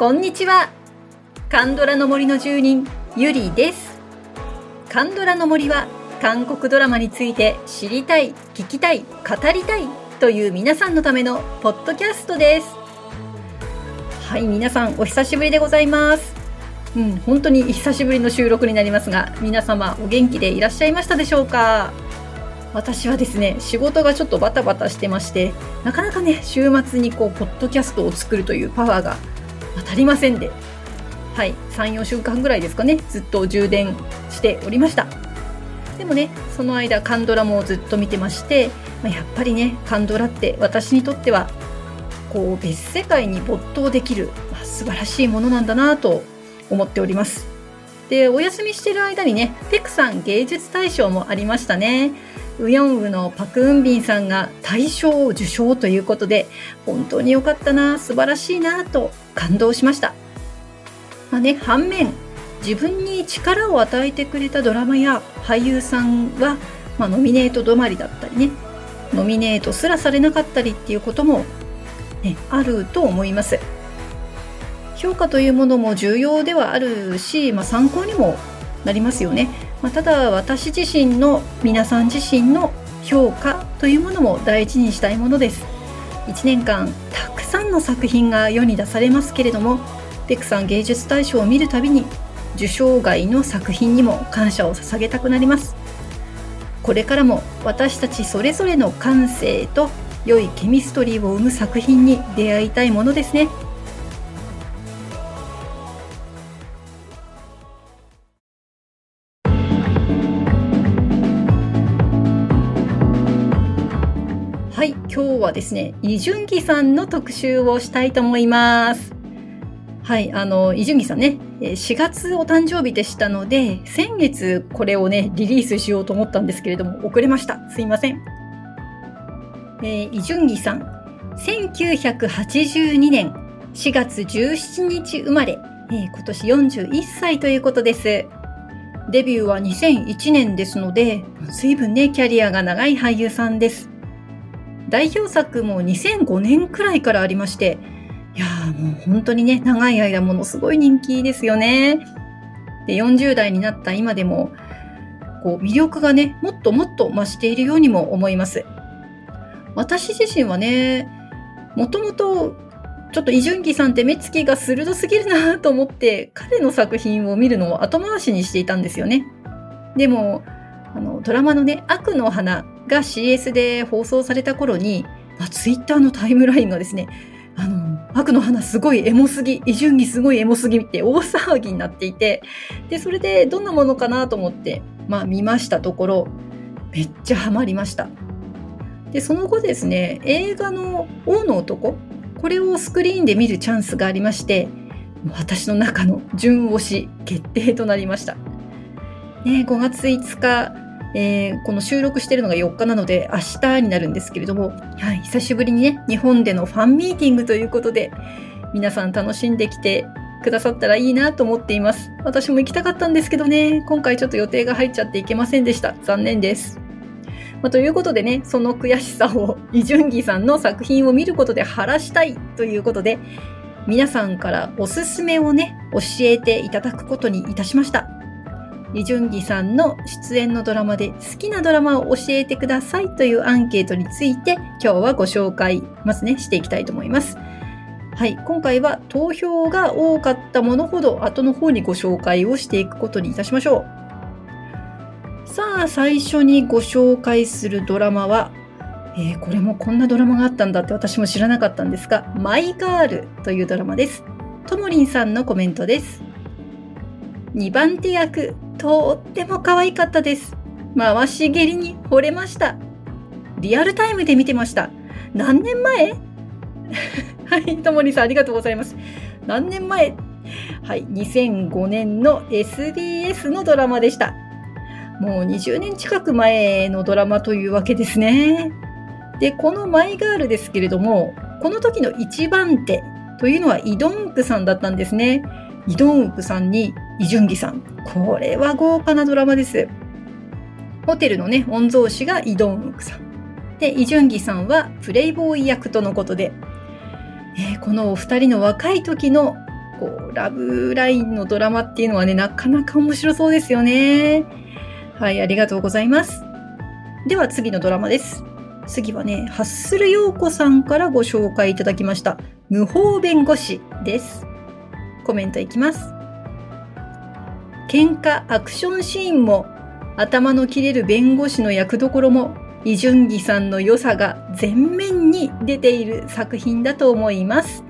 こんにちは。カンドラの森の住人ゆりです。カンドラの森は韓国ドラマについて知りたい聞きたい語りたいという皆さんのためのポッドキャストです。はい皆さんお久しぶりでございます。うん本当に久しぶりの収録になりますが皆様お元気でいらっしゃいましたでしょうか？私はですね仕事がちょっとバタバタしてましてなかなかね週末にこうポッドキャストを作るというパワーが当たりませんで。はい。34週間ぐらいですかね。ずっと充電しておりました。でもねその間カンドラもずっと見てまして、まあ、やっぱりねカンドラって私にとってはこう別世界に没頭できる、まあ、素晴らしいものなんだなと思っております。でお休みしてる間にねペクさん芸術大賞もありましたね。ウヨンウのパク・ウンビンさんが大賞を受賞ということで本当に良かったな素晴らしいなと感動しました、まあね、反面自分に力を与えてくれたドラマや俳優さんは、まあ、ノミネート止まりだったりねノミネートすらされなかったりっていうことも、ね、あると思います。評価というものも重要ではあるし、まあ、参考にもなりますよね。まあ、ただ私自身の皆さん自身の評価というものも大事にしたいものです。1年間たくさんの作品が世に出されますけれどもペクさん芸術大賞を見るたびに受賞外の作品にも感謝を捧げたくなりますこれからも私たちそれぞれの感性と良いケミストリーを生む作品に出会いたいものですね。はですねイジュンギさんの特集をしたいと思います。はいあのイジュンギさんね4月お誕生日でしたので先月これをねリリースしようと思ったんですけれども遅れました。すいません。えー、イジュンギさん1982年4月17日生まれ、えー、今年41歳ということです。デビューは2001年ですので随分ねキャリアが長い俳優さんです代表作も2005年くらいからありまして、いやーもう本当にね、長い間ものすごい人気ですよね。で、40代になった今でも、こう魅力がね、もっともっと増しているようにも思います。私自身はね、もともとちょっと伊集院さんって目つきが鋭すぎるなと思って彼の作品を見るのを後回しにしていたんですよね。でもあのドラマのね「悪の花」が CS で放送された頃に、まあ、ツイッターのタイムラインがですねあの悪の花すごいエモすぎ伊集院すごいエモすぎって大騒ぎになっていてでそれでどんなものかなと思ってまあ見ましたところめっちゃハマりました。でその後ですね映画の「王の男」これをスクリーンで見るチャンスがありまして私の中の順推し決定となりました。ね、5月5日、えー、この収録してるのが4日なので明日になるんですけれども、はい、久しぶりにね、日本でのファンミーティングということで、皆さん楽しんできてくださったらいいなと思っています。私も行きたかったんですけどね、今回ちょっと予定が入っちゃっていけませんでした。残念です。まあ、ということでね、その悔しさをイ・ジュンギさんの作品を見ることで晴らしたいということで、皆さんからおすすめをね、教えていただくことにいたしました。イ・ジュンギさんの出演のドラマで好きなドラマを教えてくださいというアンケートについて今日はご紹介、まずね、していきたいと思います。はい、今回は投票が多かったものほど後の方にご紹介をしていくことにいたしましょう。さあ、最初にご紹介するドラマは、えー、これもこんなドラマがあったんだって私も知らなかったんですが、マイガールというドラマです。ともりんさんのコメントです。2番手役、とっても可愛かったです。回し蹴りに惚れました。リアルタイムで見てました。何年前？はい、ともりさんありがとうございます。何年前？はい、2005年の SBS のドラマでした。もう20年近く前のドラマというわけですね。で、このマイガールですけれども、この時の一番手というのはイドンクさんだったんですね。イドンウクさんにイジュンギさん。これは豪華なドラマです。ホテルのね、御曹司がイドンウクさん。で、イジュンギさんはプレイボーイ役とのことで、えー、このお二人の若い時のこうラブラインのドラマっていうのはね、なかなか面白そうですよね。はい、ありがとうございます。では次のドラマです。次はね、ハッスル陽子さんからご紹介いただきました。無法弁護士です。コメントいきます。喧嘩アクションシーンも頭の切れる弁護士の役どころもイ・ジュンギさんの良さが全面に出ている作品だと思います。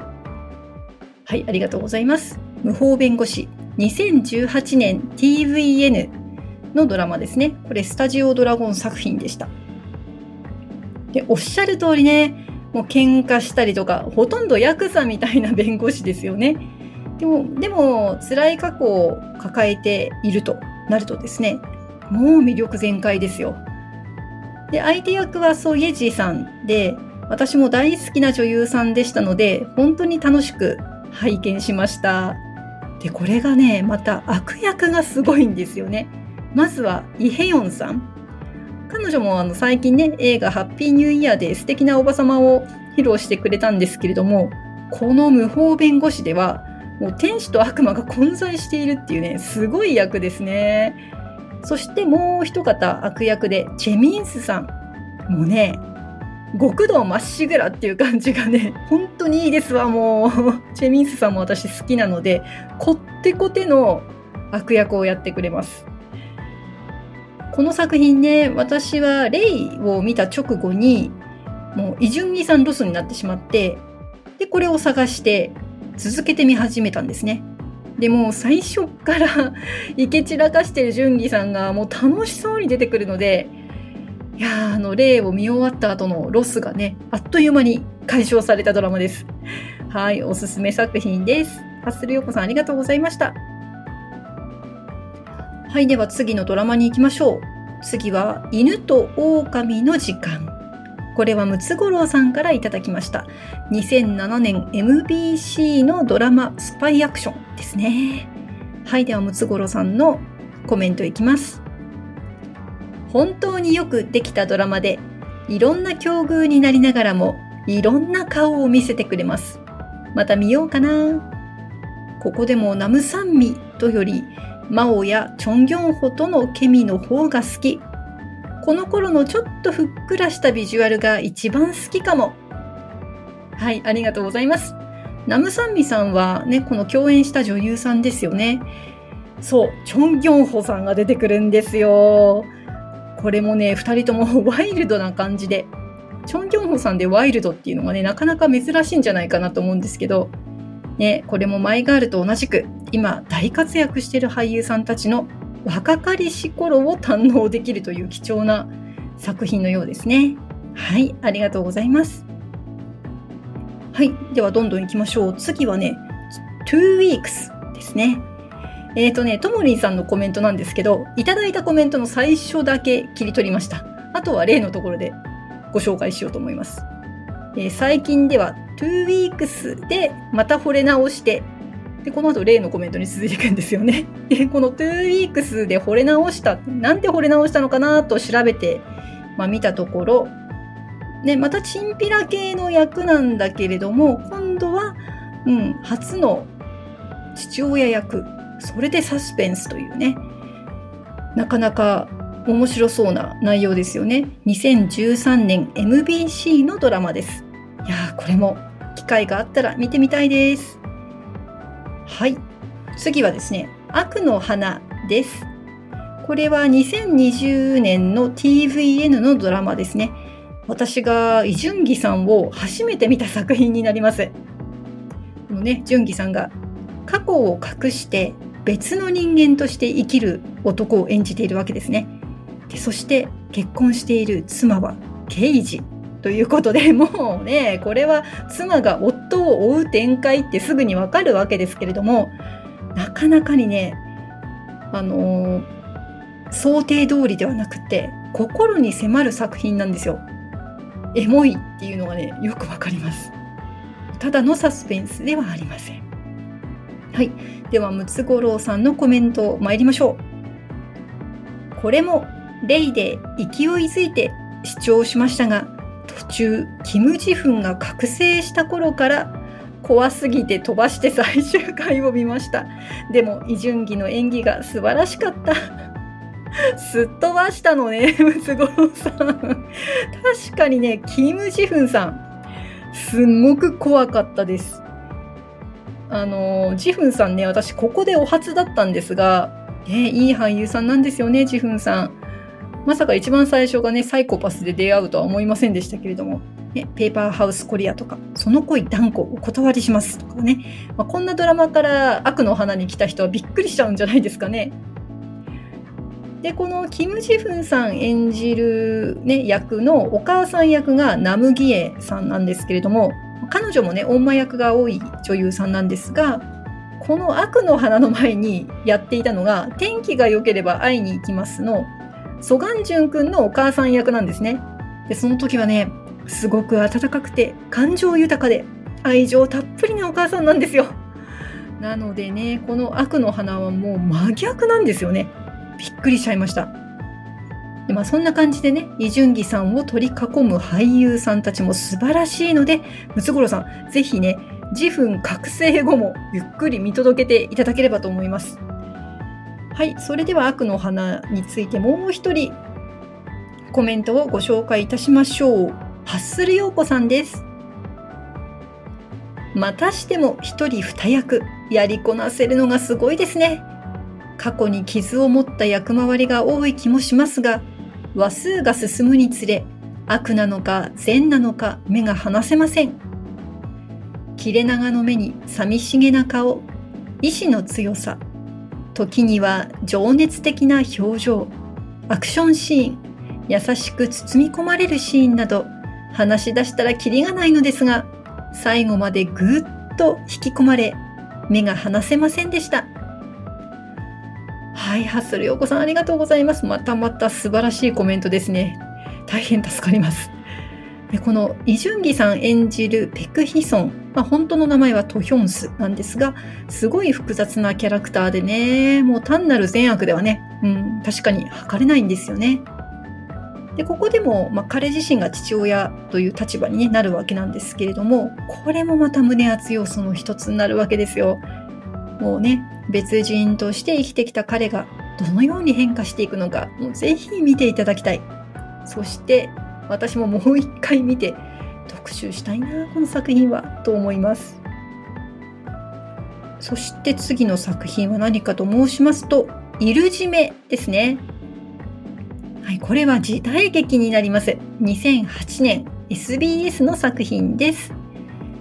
はい、ありがとうございます。無法弁護士2018年 TVN のドラマですね。これスタジオドラゴン作品でした。で、おっしゃる通りね、もう喧嘩したりとか、ほとんどヤクザみたいな弁護士ですよね。でも、でも、辛い過去を抱えているとなるとですね、もう魅力全開ですよ。で、相手役はソイエジーさんで、私も大好きな女優さんでしたので、本当に楽しく拝見しました。で、これがね、また悪役がすごいんですよね。まずは、イ・ヘヨンさん。彼女もあの最近ね、映画ハッピーニューイヤーで素敵なおばさまを披露してくれたんですけれども、この無法弁護士では、もう天使と悪魔が混在しているっていうね、すごい役ですね。そしてもう一方悪役でチェミンスさん。もうね、極道まっしぐらっていう感じがね、本当にいいですわ、もう。チェミンスさんも私好きなので、こってこての悪役をやってくれます。この作品ね、私はレイを見た直後に、もうイジュンギさんロスになってしまって、で、これを探して続けてみ始めたんですね。でも最初から いけ散らかしてる純義さんがもう楽しそうに出てくるので、いやあの、例を見終わった後のロスがね、あっという間に解消されたドラマです。はい、おすすめ作品です。ハッスルヨコさんありがとうございました。はい、では次のドラマに行きましょう。次は、犬と狼の時間。これはムツゴロウさんからいただきました。2007年 MBC のドラマスパイアクションですね。はい、ではムツゴロウさんのコメントいきます。本当によくできたドラマで、いろんな境遇になりながらも、いろんな顔を見せてくれます。また見ようかな。ここでもナムサンミとより、マオやチョンギョンホとのケミの方が好き。この頃のちょっとふっくらしたビジュアルが一番好きかも。はい、ありがとうございます。ナムサンミさんはね、この共演した女優さんですよね。そう、チョン・ギョンホさんが出てくるんですよ。これもね、二人とも ワイルドな感じで、チョン・ギョンホさんでワイルドっていうのがね、なかなか珍しいんじゃないかなと思うんですけど、ね、これもマイガールと同じく、今大活躍してる俳優さんたちの若かりし頃を堪能できるという貴重な作品のようですね。はい、ありがとうございます。はい、ではどんどん行きましょう。次はね、2 weeks ですね。えっ、ー、とね、ともりんさんのコメントなんですけど、いただいたコメントの最初だけ切り取りました。あとは例のところでご紹介しようと思います。えー、最近では2 weeks でまた惚れ直してで、この後例のコメントに続いていくんですよね。で、この 2weeks で惚れ直した、なんで惚れ直したのかなと調べて、まあ、見たところ、ね、またチンピラ系の役なんだけれども、今度は、うん、初の父親役。それでサスペンスというね、なかなか面白そうな内容ですよね。2013年 MBC のドラマです。いやー、これも機会があったら見てみたいです。はい。次はですね、悪の花です。これは2020年の TVN のドラマですね。私がイ・ジュンギさんを初めて見た作品になります。このね、ジュンギさんが過去を隠して別の人間として生きる男を演じているわけですね。でそして結婚している妻は刑事ということで もうねこれは妻が夫を追う展開ってすぐにわかるわけですけれどもなかなかにねあのー、想定通りではなくて心に迫る作品なんですよ。エモいっていうのがねよくわかります。ただのサスペンスではありません。はい。では、ムツゴロウさんのコメント参りましょう。これも、レイで勢いづいて視聴しましたが、途中キム・ジフンが覚醒した頃から怖すぎて飛ばして最終回を見ました。でも、イ・ジュンギの演技が素晴らしかった。すっ飛ばしたのね、ムツゴロウさん。確かにね、キム・ジフンさん、すんごく怖かったです。あの、ジフンさんね、私ここでお初だったんですが、ね、いい俳優さんなんですよね、ジフンさん。まさか一番最初がね、サイコパスで出会うとは思いませんでしたけれども、ね、ペーパーハウスコリアとか、その恋断固お断りしますとかね、まあ、こんなドラマから悪の花に来た人はびっくりしちゃうんじゃないですかね。で、このキム・ジフンさん演じる、ね、役のお母さん役がナム・ギエさんなんですけれども、彼女もね、女役が多い女優さんなんですが、この悪の花の前にやっていたのが、天気が良ければ会いに行きますの、ソガンジュン君のお母さん役なんですね。で、その時はね、すごく温かくて、感情豊かで、愛情たっぷりなお母さんなんですよ。なのでね、この悪の花はもう真逆なんですよね。びっくりしちゃいました。でまあ、そんな感じでね、イ・ジュンギさんを取り囲む俳優さんたちも素晴らしいので、ムツゴロウさん、ぜひね、自分覚醒後もゆっくり見届けていただければと思います。はい、それでは悪の花についてもう一人コメントをご紹介いたしましょう。ハッスル陽子さんです。またしても一人二役やりこなせるのがすごいですね。過去に傷を持った役回りが多い気もしますが、話数が進むにつれ、悪なのか善なのか目が離せません。切れ長の目に寂しげな顔、意志の強さ、時には情熱的な表情、アクションシーン、優しく包み込まれるシーンなど、話し出したらキリがないのですが、最後までぐっと引き込まれ、目が離せませんでした。はい、ハッスル陽子さんありがとうございます。またまた素晴らしいコメントですね。大変助かります。でこのイ・ジュンギさん演じるペク・ヒソン、まあ、本当の名前はトヒョンスなんですが、すごい複雑なキャラクターでね、もう単なる善悪ではね、うん、確かに測れないんですよね。でここでも、まあ、彼自身が父親という立場に、ね、なるわけなんですけれどもこれもまた胸熱要素の一つになるわけですよ。もうね別人として生きてきた彼がどのように変化していくのかもうぜひ見ていただきたいそして私ももう一回見て特集したいなこの作品はと思います。そして次の作品は何かと申しますと「イルジメ」ですね。はいこれは時代劇になります。2008年 SBS の作品です。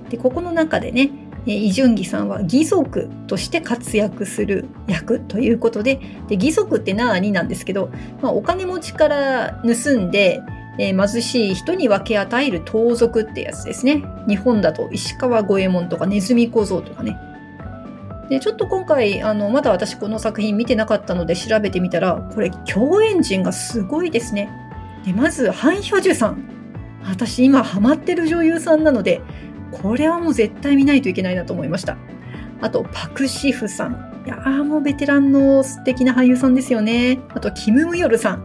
でここの中でねイ・ジュンギさんは義足として活躍する役ということでで義足って何なんですけど、まあ、お金持ちから盗んで、えー、貧しい人に分け与える盗賊ってやつですね日本だと石川五右衛門とかネズミ小僧とかねでちょっと今回あのまだ私この作品見てなかったので調べてみたらこれ共演陣がすごいですねでまずハン・ヒョジュさん私今ハマってる女優さんなのでこれはもう絶対見ないといけないなと思いました。あと、パクシフさん。いやーもうベテランの素敵な俳優さんですよね。あと、キム・ムヨルさん。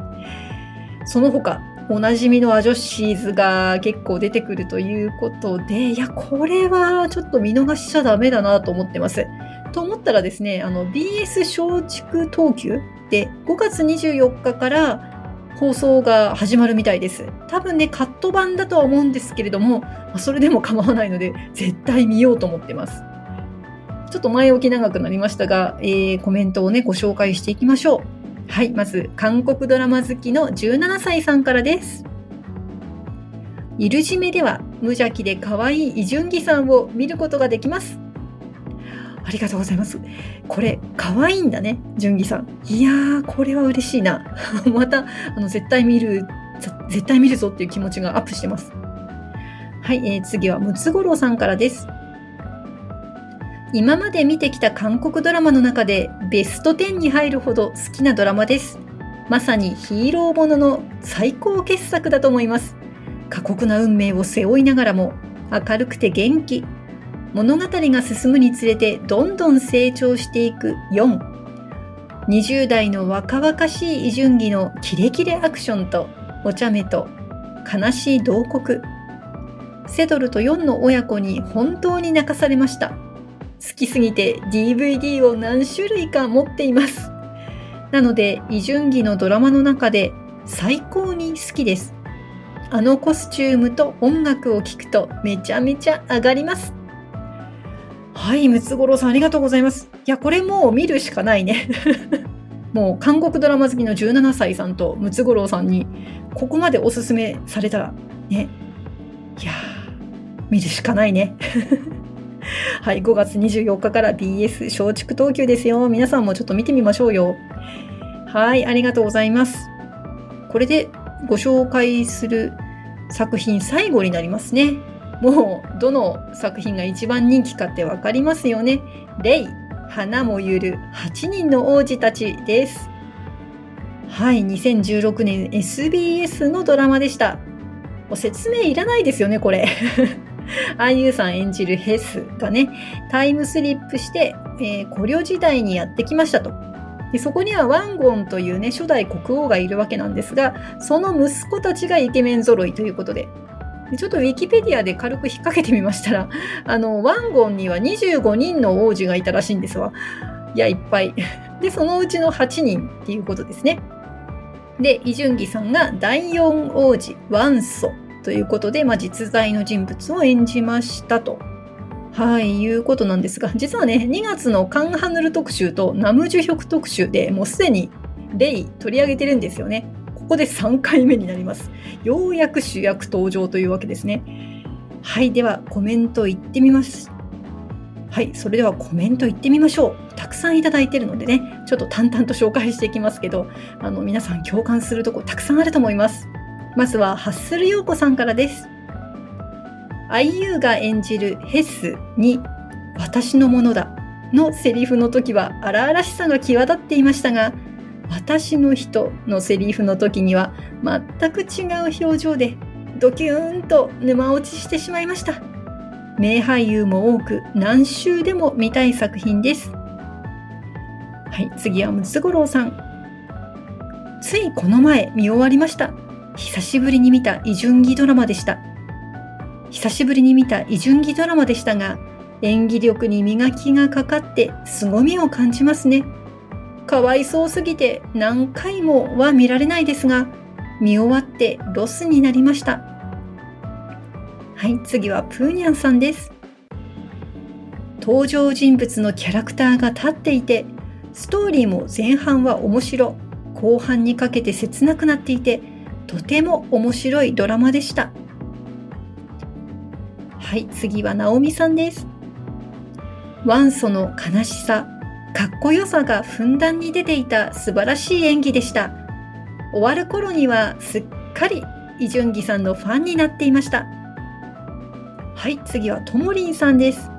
その他、おなじみのアジョッシーズが結構出てくるということで、いや、これはちょっと見逃しちゃダメだなと思ってます。と思ったらですね、あの、BS 松竹東急で5月24日から放送が始まるみたいです。多分ね、カット版だとは思うんですけれども、それでも構わないので、絶対見ようと思ってます。ちょっと前置き長くなりましたが、えー、コメントをね、ご紹介していきましょう。はい、まず、韓国ドラマ好きの17歳さんからです。イルジメでは、無邪気で可愛いイジュンギさんを見ることができます。ありがとうございます。これ、可愛いんだね、純義さん。いやー、これは嬉しいな。また、あの、絶対見る、絶対見るぞっていう気持ちがアップしてます。はい、えー、次はムツゴロウさんからです。今まで見てきた韓国ドラマの中でベスト10に入るほど好きなドラマです。まさにヒーローものの最高傑作だと思います。過酷な運命を背負いながらも明るくて元気、物語が進むにつれてどんどん成長していく4。20代の若々しいイ・ジュンギのキレキレアクションとお茶目と悲しい慟哭。セドルとヨンの親子に本当に泣かされました。好きすぎて DVD を何種類か持っています。なので、イ・ジュンギのドラマの中で最高に好きです。あのコスチュームと音楽を聴くとめちゃめちゃ上がります。はい、ムツゴロウさんありがとうございます。いや、これもう見るしかないね。もう韓国ドラマ好きの17歳さんとムツゴロウさんにここまでおすすめされたらね、いや見るしかないね。はい、5月24日から BS 松竹東急ですよ。皆さんもちょっと見てみましょうよ。はい、ありがとうございます。これでご紹介する作品最後になりますね。もうどの作品が一番人気かってわかりますよね。レイ、花もゆる8人の王子たちです。はい、2016年 SBS のドラマでした。もう説明いらないですよね、これ。アンユーさん演じるヘスがね、タイムスリップして、えー、古領時代にやってきましたと。でそこにはワンゴンというね、初代国王がいるわけなんですが、その息子たちがイケメン揃いということで、でちょっとウィキペディアで軽く引っ掛けてみましたら、あの、ワンゴンには25人の王子がいたらしいんですわ。いや、いっぱい。で、そのうちの8人っていうことですね。で、イ・ジュンギさんが第4王子、ワンソということで、まあ、実在の人物を演じましたと。はい、いうことなんですが、実はね、2月のカンハヌル特集とナムジュヒョク特集でもうすでにレイ取り上げてるんですよね。ここで3回目になります。ようやく主役登場というわけですね。はい、ではコメントいってみます。はい、それではコメントいってみましょう。たくさんいただいてるのでね、ちょっと淡々と紹介していきますけど、あの皆さん共感するとこたくさんあると思います。まずはハッスル陽子さんからです。IU が演じるヘスに私のものだのセリフの時は荒々しさが際立っていましたが、私の人のセリフの時には全く違う表情でドキューンと沼落ちしてしまいました。名俳優も多く何週でも見たい作品です。はい、次はムツゴロウさん。ついこの前見終わりました。久しぶりに見たイジュンギドラマでした。久しぶりに見たイジュンギドラマでしたが、演技力に磨きがかかって凄みを感じますね。かわいそうすぎて何回もは見られないですが、見終わってロスになりました。はい、次はプーニャンさんです。登場人物のキャラクターが立っていて、ストーリーも前半は面白、後半にかけて切なくなっていて、とても面白いドラマでした。はい、次はナオミさんです。ワンソの悲しさ、かっこよさがふんだんに出ていた素晴らしい演技でした。終わる頃にはすっかりイ・ジュンギさんのファンになっていました。はい、次はともりんさんです。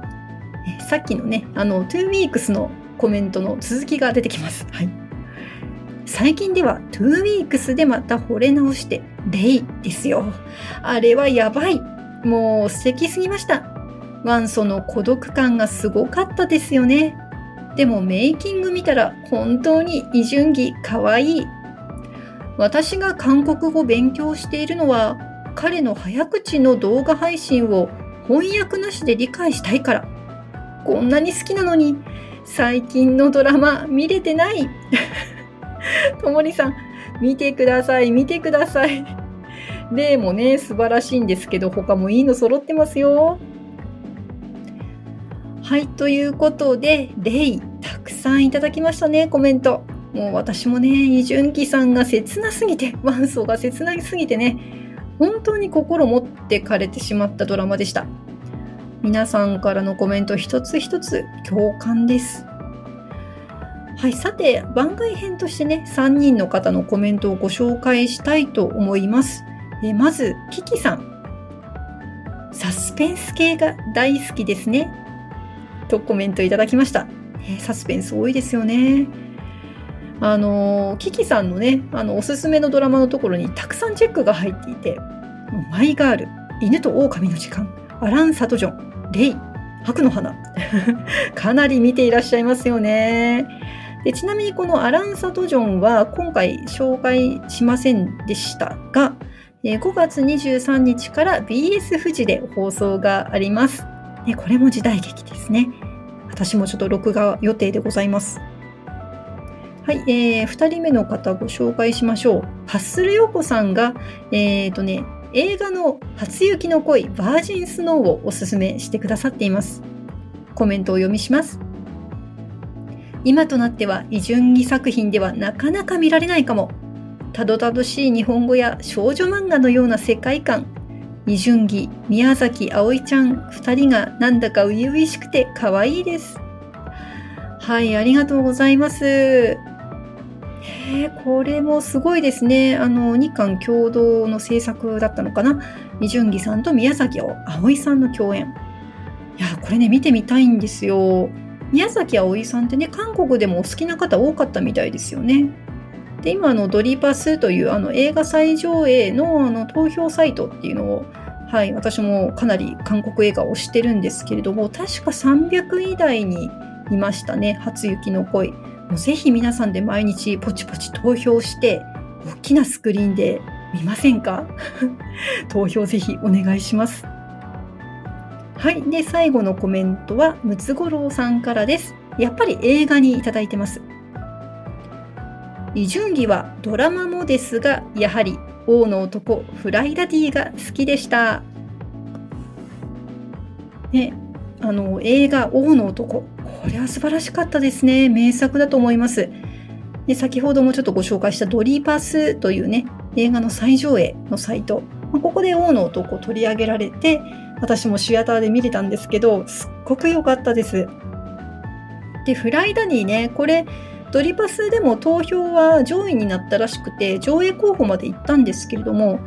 えさっきのね、あの、2 weeks のコメントの続きが出てきます。はい。最近では2 weeks でまた惚れ直して、レイですよ。あれはやばい。もう素敵すぎました。ワンソの孤独感がすごかったですよね。でもメイキング見たら本当にイジュンギかわいい。私が韓国語勉強しているのは彼の早口の動画配信を翻訳なしで理解したいから。こんなに好きなのに最近のドラマ見れてない。ともりさん、見てください、見てください。例もね、素晴らしいんですけど、他もいいの揃ってますよ。はい、ということで、レイ、たくさんいただきましたね、コメント。もう私もね、イ・ジュンキさんが切なすぎて、ワンソが切なすぎてね、本当に心持ってかれてしまったドラマでした。皆さんからのコメント一つ一つ共感です。はい、さて、番外編としてね、3人の方のコメントをご紹介したいと思います。えまず、キキさん。サスペンス系が大好きですね。とコメントいただきました。えサスペンス多いですよね。あの、キキさんのね、あの、おすすめのドラマのところにたくさんチェックが入っていて、マイガール、犬と狼の時間、アラン・サトジョン、レイ、白の花。かなり見ていらっしゃいますよね。でちなみにこのアラン・サトジョンは今回紹介しませんでしたが、え5月23日から BS 富士で放送があります。これも時代劇ですね。私もちょっと録画予定でございます。はい、えー、2人目の方ご紹介しましょう。ハッスルヨコさんが、え、ー、とね、映画の初雪の恋バージンスノーをおすすめしてくださっています。コメントを読みします。今となっては異順義作品ではなかなか見られないかも。たどたどしい日本語や少女漫画のような世界観。二順義、宮崎葵ちゃん2人がなんだか初々しくて可愛いです。はい、ありがとうございます。え、これもすごいですね。あの、日韓共同の制作だったのかな。二順義さんと宮崎葵さんの共演。いや、これね、見てみたいんですよ。宮崎葵さんってね、韓国でもお好きな方多かったみたいですよね。で今のドリパスというあの映画最上映のあの投票サイトっていうのを、はい、私もかなり韓国映画を推してるんですけれども確か300位台にいましたね初雪の恋。もうぜひ皆さんで毎日ポチポチ投票して大きなスクリーンで見ませんか？投票ぜひお願いします。はいで最後のコメントはムツゴロウさんからですやっぱり映画にいただいてますイ・ジュンギはドラマもですが、やはり王の男フライダディが好きでした。ね、あの映画王の男、これは素晴らしかったですね。名作だと思います。で先ほどもちょっとご紹介したドリーパスというね、映画の最上映のサイト。ここで王の男取り上げられて、私もシアターで見れたんですけど、すっごく良かったです。で、フライダディね、これ、ドリパスでも投票は上位になったらしくて上映候補まで行ったんですけれども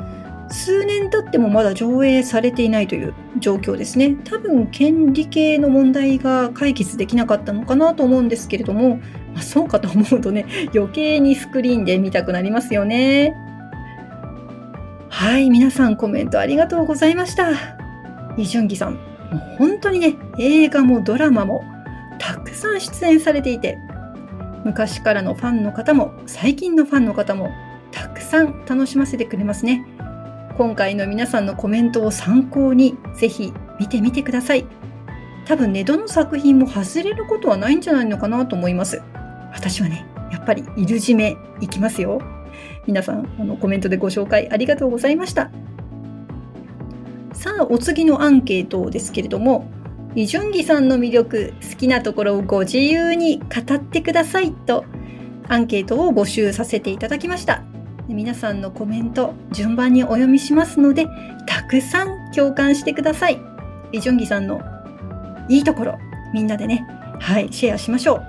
数年経ってもまだ上映されていないという状況ですね。多分権利系の問題が解決できなかったのかなと思うんですけれども、まあ、そうかと思うとね余計にスクリーンで見たくなりますよね。はい皆さんコメントありがとうございました。イ・ジュンギさんもう本当にね映画もドラマもたくさん出演されていて昔からのファンの方も最近のファンの方もたくさん楽しませてくれますね。今回の皆さんのコメントを参考にぜひ見てみてください。多分ね、どの作品も外れることはないんじゃないのかなと思います。私はね、やっぱりいる締めいきますよ。皆さん、あのコメントでご紹介ありがとうございました。さあ、お次のアンケートですけれども、イ・ジュンギさんの魅力、好きなところをご自由に語ってくださいとアンケートを募集させていただきました。皆さんのコメント順番にお読みしますので、たくさん共感してください。イ・ジュンギさんのいいところ、みんなでね、はい、シェアしましょう。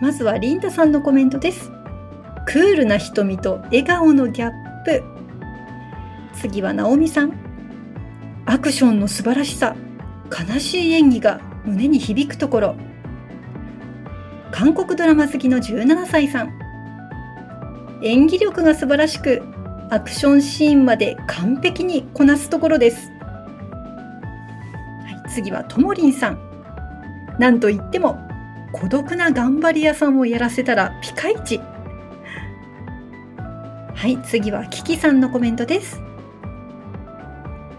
まずはリンダさんのコメントです。クールな瞳と笑顔のギャップ。次はナオミさん。アクションの素晴らしさ。悲しい演技が胸に響くところ。韓国ドラマ好きの17歳さん。演技力が素晴らしくアクションシーンまで完璧にこなすところです、はい、次はともりんさん。なんといっても孤独な頑張り屋さんをやらせたらピカイチ。はい次はキキさんのコメントです。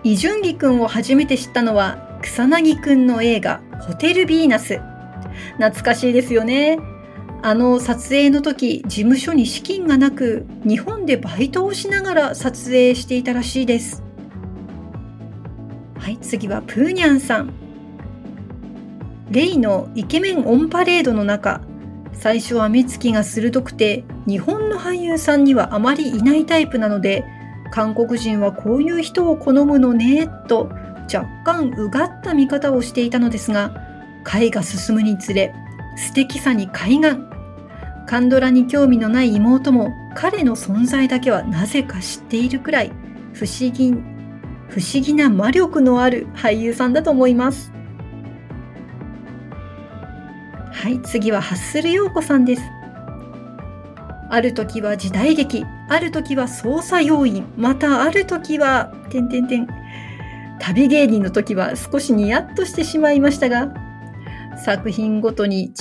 イ・ジュンギ君を初めて知ったのは草薙くんの映画ホテルヴィーナス。懐かしいですよね。あの撮影の時、事務所に資金がなく、日本でバイトをしながら撮影していたらしいです。はい、次はプーニャンさん。レイのイケメンオンパレードの中、最初は目つきが鋭くて、日本の俳優さんにはあまりいないタイプなので、韓国人はこういう人を好むのね、と若干うがった見方をしていたのですが、回が進むにつれ、素敵さに海岸。カンドラに興味のない妹も彼の存在だけはなぜか知っているくらい不思議、不思議な魔力のある俳優さんだと思います。はい、次はハッスル陽子さんです。ある時は時代劇、ある時は捜査要員、またある時は、てんてんてん、旅芸人の時は少しニヤッとしてしまいましたが、作品ごとに違う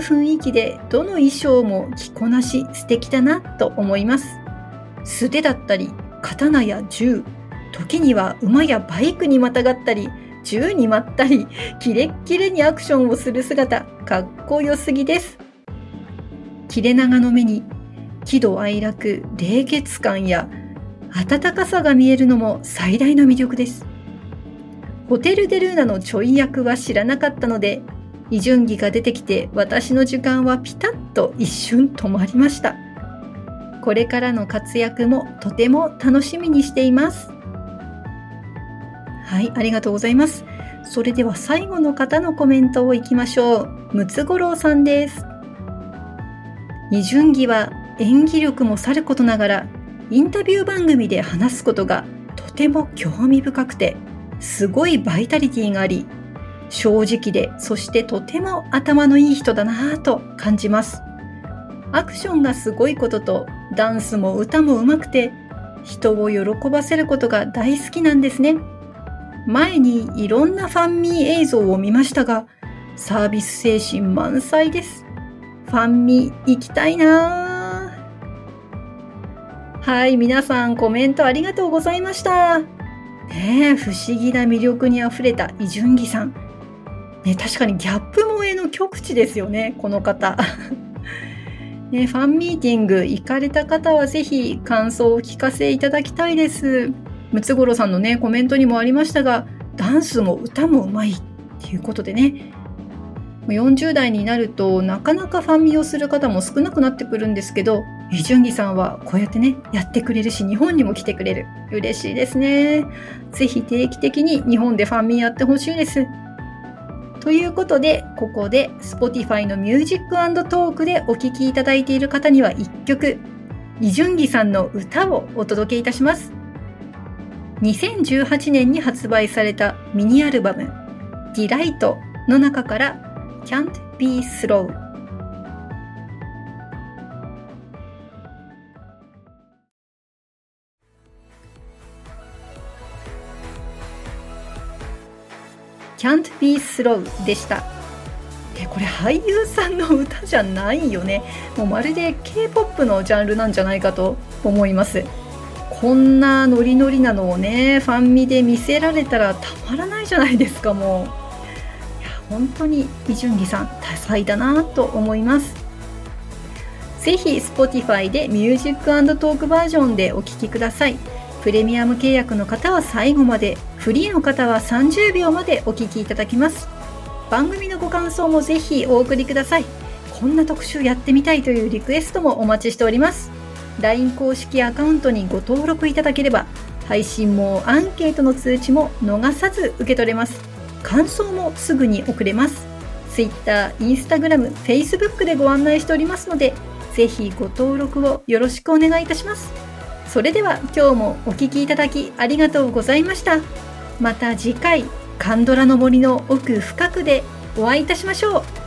雰囲気でどの衣装も着こなし素敵だなと思います。素手だったり、刀や銃、時には馬やバイクにまたがったり、銃にまったり、キレッキレにアクションをする姿、かっこよすぎです。切れ長の目に、喜怒哀楽、冷血感や温かさが見えるのも最大の魅力です。ホテル・デ・ルーナのちょい役は知らなかったので、イ・ジュンギが出てきて私の時間はピタッと一瞬止まりました。これからの活躍もとても楽しみにしています。はい、ありがとうございます。それでは最後の方のコメントをいきましょう。ムツゴロウさんです。イ・ジュンギは演技力もさることながら、インタビュー番組で話すことがとても興味深くて、すごいバイタリティがあり、正直で、そしてとても頭のいい人だなぁと感じます。アクションがすごいことと、ダンスも歌も上手くて、人を喜ばせることが大好きなんですね。前にいろんなファンミー映像を見ましたが、サービス精神満載です。ファンミ行きたいなはい、皆さんコメントありがとうございました。ね、不思議な魅力にあふれたイ・ジュンギさん。ね、確かにギャップ萌えの極致ですよね、この方。ね、ファンミーティング行かれた方はぜひ感想をお聞かせいただきたいです。ムツゴロウさんのね、コメントにもありましたが、ダンスも歌もうまいっていうことでね、40代になるとなかなかファンミをする方も少なくなってくるんですけど、イ・ジュンギさんはこうやってね、やってくれるし、日本にも来てくれる。嬉しいですね。ぜひ定期的に日本でファンミやってほしいです。ということで、ここで Spotify のミュージックトークでお聴きいただいている方には1曲、イ・ジュンギさんの歌をお届けいたします。2018年に発売されたミニアルバム、ディライトの中から Can't Be Slow Can't Be Slow でした。でこれ俳優さんの歌じゃないよね。もうまるで K-POP のジャンルなんじゃないかと思います。こんなノリノリなのをね、ファンミで見せられたらたまらないじゃないですか、もう。本当にイ・ジュンギさん多彩だなと思います。ぜひ Spotify でミュージックトークバージョンでお聴きください。プレミアム契約の方は最後までフリーの方は30秒までお聴きいただきます。番組のご感想もぜひお送りください。こんな特集やってみたいというリクエストもお待ちしております。LINE 公式アカウントにご登録いただければ配信もアンケートの通知も逃さず受け取れます。感想もすぐに送れます。Twitter、Instagram、Facebook でご案内しておりますのでぜひご登録をよろしくお願いいたします。それでは今日もお聴きいただきありがとうございました。また次回カンドラの森の奥深くでお会いいたしましょう。